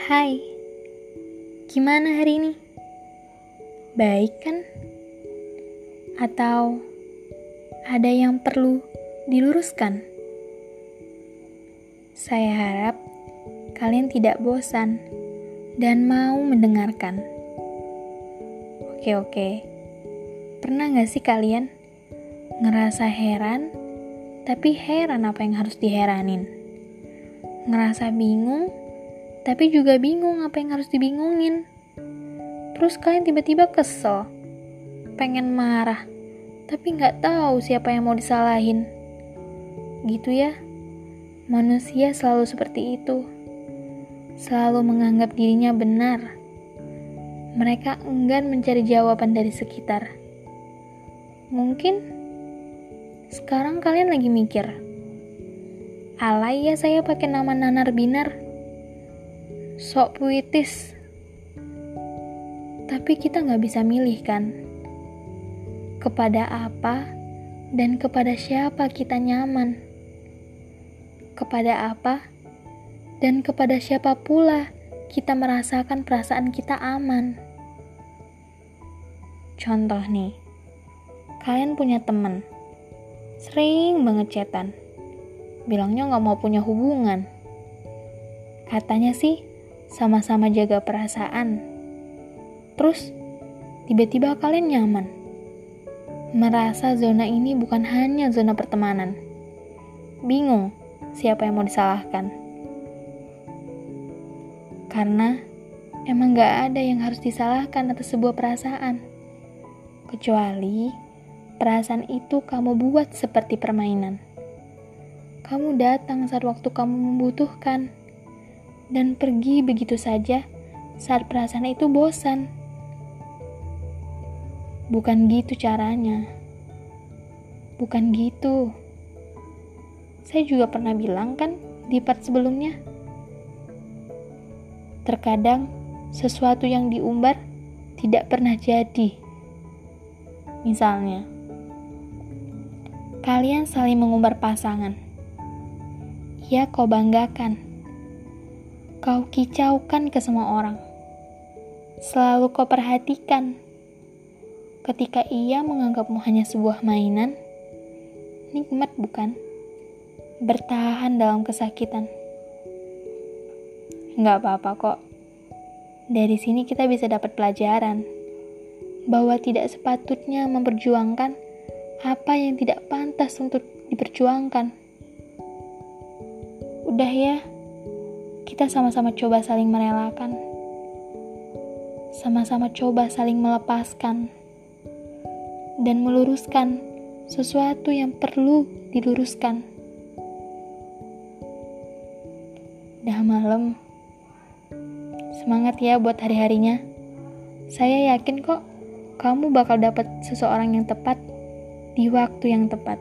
Hai, gimana hari ini? Baik kan? Atau ada yang perlu diluruskan? Saya harap kalian tidak bosan dan mau mendengarkan. Oke, oke. Pernah gak sih kalian ngerasa heran, tapi heran apa yang harus diheranin? Ngerasa bingung, tapi juga bingung apa yang harus dibingungin. Terus kalian tiba-tiba kesel, pengen marah, tapi nggak tahu siapa yang mau disalahin. Gitu ya, manusia selalu seperti itu. Selalu menganggap dirinya benar. Mereka enggan mencari jawaban dari sekitar. Mungkin sekarang kalian lagi mikir, alay ya saya pakai nama Nanar Binar sok puitis. Tapi kita nggak bisa milih kan? Kepada apa dan kepada siapa kita nyaman? Kepada apa dan kepada siapa pula kita merasakan perasaan kita aman? Contoh nih, kalian punya temen, sering banget chatan, bilangnya nggak mau punya hubungan. Katanya sih, sama-sama jaga perasaan. Terus, tiba-tiba kalian nyaman. Merasa zona ini bukan hanya zona pertemanan. Bingung siapa yang mau disalahkan. Karena emang gak ada yang harus disalahkan atas sebuah perasaan. Kecuali perasaan itu kamu buat seperti permainan. Kamu datang saat waktu kamu membutuhkan dan pergi begitu saja saat perasaan itu bosan. Bukan gitu caranya. Bukan gitu. Saya juga pernah bilang kan di part sebelumnya. Terkadang sesuatu yang diumbar tidak pernah jadi. Misalnya, kalian saling mengumbar pasangan. Ia kau banggakan kau kicaukan ke semua orang. Selalu kau perhatikan. Ketika ia menganggapmu hanya sebuah mainan, nikmat bukan? Bertahan dalam kesakitan. Nggak apa-apa kok. Dari sini kita bisa dapat pelajaran bahwa tidak sepatutnya memperjuangkan apa yang tidak pantas untuk diperjuangkan. Udah ya, kita sama-sama coba saling merelakan, sama-sama coba saling melepaskan, dan meluruskan sesuatu yang perlu diluruskan. Dah malam, semangat ya buat hari-harinya. Saya yakin kok kamu bakal dapat seseorang yang tepat di waktu yang tepat.